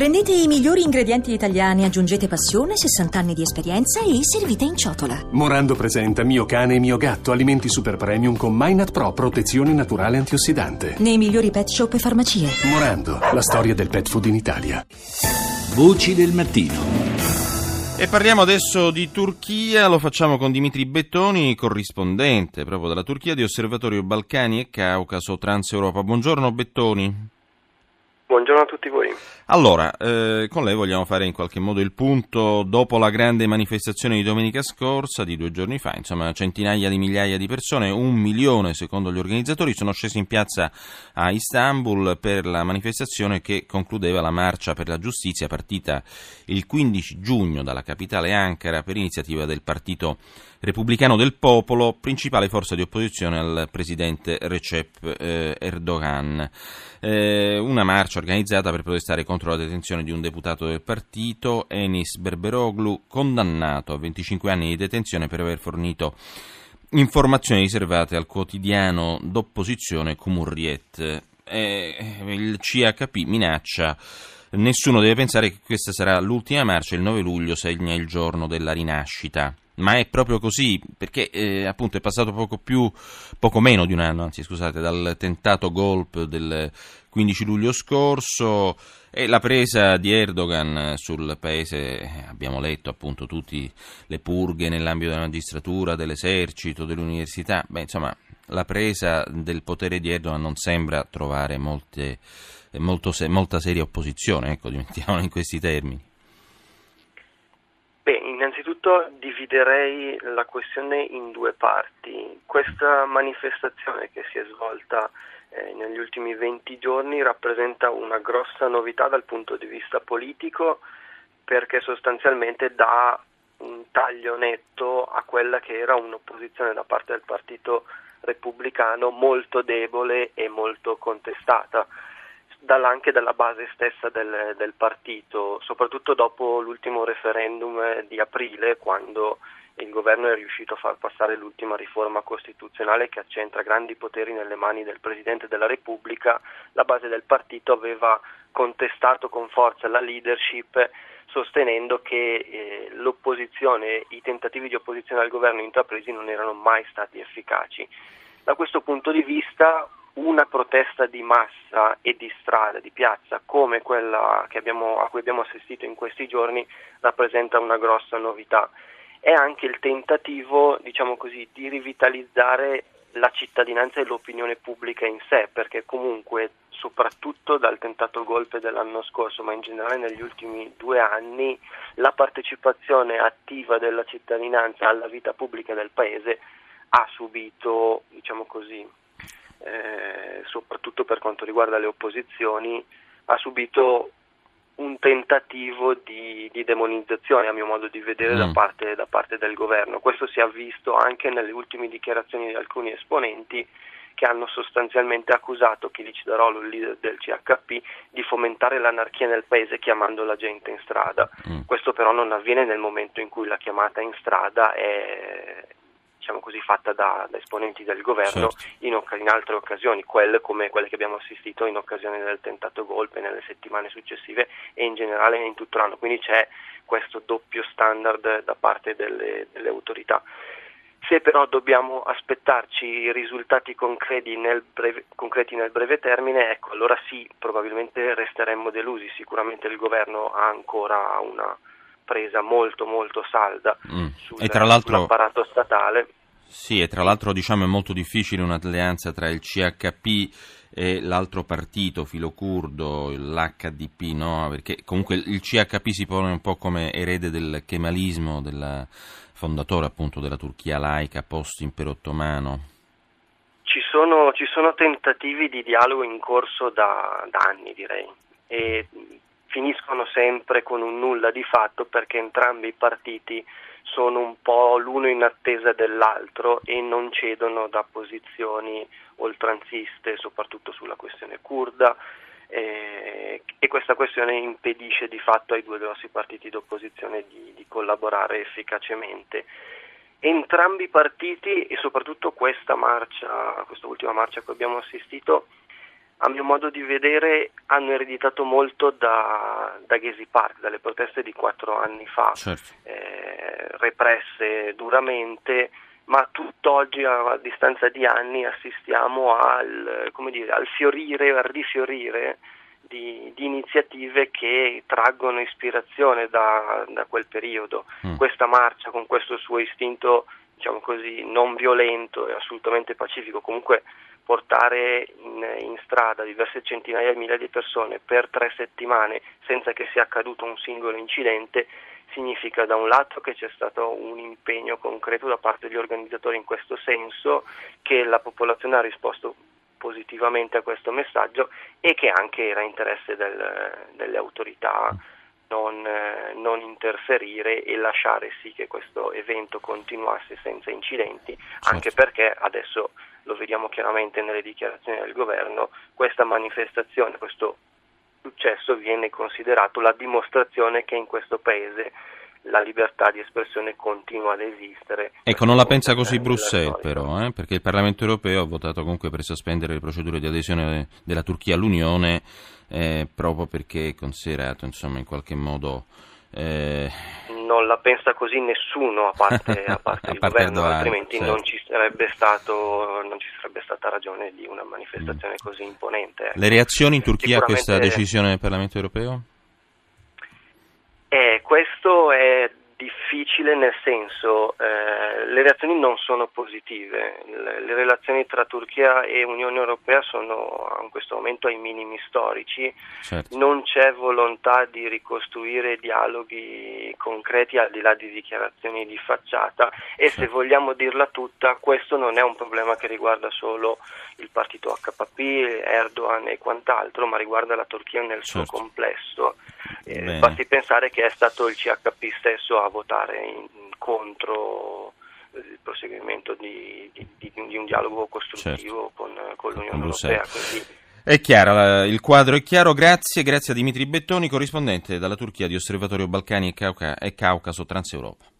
Prendete i migliori ingredienti italiani, aggiungete passione, 60 anni di esperienza e servite in ciotola. Morando presenta Mio cane e mio gatto, alimenti super premium con Minat Pro, protezione naturale antiossidante. Nei migliori pet shop e farmacie. Morando, la storia del pet food in Italia. Voci del mattino. E parliamo adesso di Turchia, lo facciamo con Dimitri Bettoni, corrispondente proprio dalla Turchia di Osservatorio Balcani e Caucaso Transeuropa. Buongiorno Bettoni. Buongiorno a tutti voi. Allora, eh, con lei vogliamo fare in qualche modo il punto dopo la grande manifestazione di domenica scorsa, di due giorni fa, insomma centinaia di migliaia di persone, un milione secondo gli organizzatori, sono scesi in piazza a Istanbul per la manifestazione che concludeva la marcia per la giustizia partita il 15 giugno dalla capitale Ankara per iniziativa del Partito Repubblicano del Popolo, principale forza di opposizione al presidente Recep eh, Erdogan. Eh, una marcia organizzata per protestare contro la detenzione di un deputato del partito, Enis Berberoglu, condannato a 25 anni di detenzione per aver fornito informazioni riservate al quotidiano d'opposizione Cumhuriyet. Eh, il CHP minaccia Nessuno deve pensare che questa sarà l'ultima marcia, il 9 luglio segna il giorno della rinascita ma è proprio così perché eh, appunto è passato poco più, poco meno di un anno, anzi scusate, dal tentato golpe del 15 luglio scorso e la presa di Erdogan sul paese, abbiamo letto appunto tutte le purghe nell'ambito della magistratura, dell'esercito, dell'università, beh insomma la presa del potere di Erdogan non sembra trovare molte, molto, molta seria opposizione, ecco, mettiamolo in questi termini. Innanzitutto dividerei la questione in due parti. Questa manifestazione che si è svolta eh, negli ultimi 20 giorni rappresenta una grossa novità dal punto di vista politico perché sostanzialmente dà un taglio netto a quella che era un'opposizione da parte del Partito Repubblicano molto debole e molto contestata anche dalla base stessa del, del, partito, soprattutto dopo l'ultimo referendum di aprile, quando il governo è riuscito a far passare l'ultima riforma costituzionale che accentra grandi poteri nelle mani del Presidente della Repubblica, la base del partito aveva contestato con forza la leadership sostenendo che eh, l'opposizione, i tentativi di opposizione al governo intrapresi non erano mai stati efficaci. Da questo punto di vista una protesta di massa e di strada, di piazza, come quella abbiamo, a cui abbiamo assistito in questi giorni, rappresenta una grossa novità. È anche il tentativo, diciamo così, di rivitalizzare la cittadinanza e l'opinione pubblica in sé, perché comunque, soprattutto dal tentato golpe dell'anno scorso, ma in generale negli ultimi due anni, la partecipazione attiva della cittadinanza alla vita pubblica del Paese ha subito, diciamo così, eh, soprattutto per quanto riguarda le opposizioni, ha subito un tentativo di, di demonizzazione, a mio modo di vedere, mm. da, parte, da parte del governo. Questo si è visto anche nelle ultime dichiarazioni di alcuni esponenti che hanno sostanzialmente accusato Chilici Darolo, il leader del CHP, di fomentare l'anarchia nel paese chiamando la gente in strada. Mm. Questo però non avviene nel momento in cui la chiamata in strada è, diciamo così, fatta da, da, esponenti del governo certo. in, in, altre occasioni, quelle come quelle che abbiamo assistito in occasione del tentato golpe nelle settimane successive e in generale in tutto l'anno. Quindi c'è questo doppio standard da parte delle, delle autorità. Se però dobbiamo aspettarci risultati concreti nel, breve, concreti nel breve termine, ecco, allora sì, probabilmente resteremmo delusi. Sicuramente il governo ha ancora una, presa molto molto salda mm. sul, e tra l'altro, sull'apparato statale. Sì, e tra l'altro diciamo è molto difficile un'alleanza tra il CHP e l'altro partito filocurdo, l'HDP, no? Perché comunque il CHP si pone un po' come erede del kemalismo, del fondatore appunto della Turchia laica post-impero ottomano. Ci sono, ci sono, tentativi di dialogo in corso da, da anni, direi, e finiscono sempre con un nulla di fatto perché entrambi i partiti sono un po' l'uno in attesa dell'altro e non cedono da posizioni oltranziste, soprattutto sulla questione kurda. E questa questione impedisce di fatto ai due grossi partiti d'opposizione di, di collaborare efficacemente. Entrambi i partiti e soprattutto questa marcia, questa ultima marcia a cui abbiamo assistito, a mio modo di vedere hanno ereditato molto da, da Gezi Park, dalle proteste di quattro anni fa, certo. eh, represse duramente, ma tutt'oggi a, distanza di anni assistiamo al, dire, al fiorire, al rifiorire di, di, iniziative che traggono ispirazione da, da quel periodo. Mm. Questa marcia con questo suo istinto, diciamo così, non violento e assolutamente pacifico, comunque portare in, in, strada diverse centinaia di migliaia di persone per tre settimane senza che sia accaduto un singolo incidente significa da un lato che c'è stato un impegno concreto da parte degli organizzatori in questo senso, che la popolazione ha risposto positivamente a questo messaggio e che anche era interesse del, delle autorità non, eh, non, interferire e lasciare sì che questo evento continuasse senza incidenti, anche certo. perché adesso lo vediamo chiaramente nelle dichiarazioni del governo, questa manifestazione, questo successo viene considerato la dimostrazione che in questo paese la libertà di espressione continua ad esistere. Ecco, non la pensa così Bruxelles però, eh? perché il Parlamento europeo ha votato comunque per sospendere le procedure di adesione della Turchia all'Unione eh, proprio perché è considerato insomma in qualche modo... Eh... Non la pensa così nessuno a parte, a parte il parte governo, Erdogan, altrimenti certo. non, ci stato, non, ci sarebbe stata ragione di una manifestazione mm. così imponente. Ecco. Le reazioni in Turchia a questa decisione del Parlamento europeo? Questo è difficile nel senso eh, le reazioni non sono positive, le, le, relazioni tra Turchia e Unione Europea sono in questo momento ai minimi storici, certo. non c'è volontà di ricostruire dialoghi concreti al di là di dichiarazioni di facciata e certo. se vogliamo dirla tutta questo non è un problema che riguarda solo il partito HPP, Erdogan e quant'altro, ma riguarda la Turchia nel certo. suo complesso. Eh, basti pensare che è stato il CHP stesso a votare in, contro proseguimento di, di, di, di un dialogo costruttivo certo. con, con, l'Unione con Europea. Quindi, è chiaro, il quadro è chiaro, grazie, grazie a Dimitri Bettoni, corrispondente dalla Turchia di Osservatorio Balcani e, Cauca, e Caucaso Transeuropa.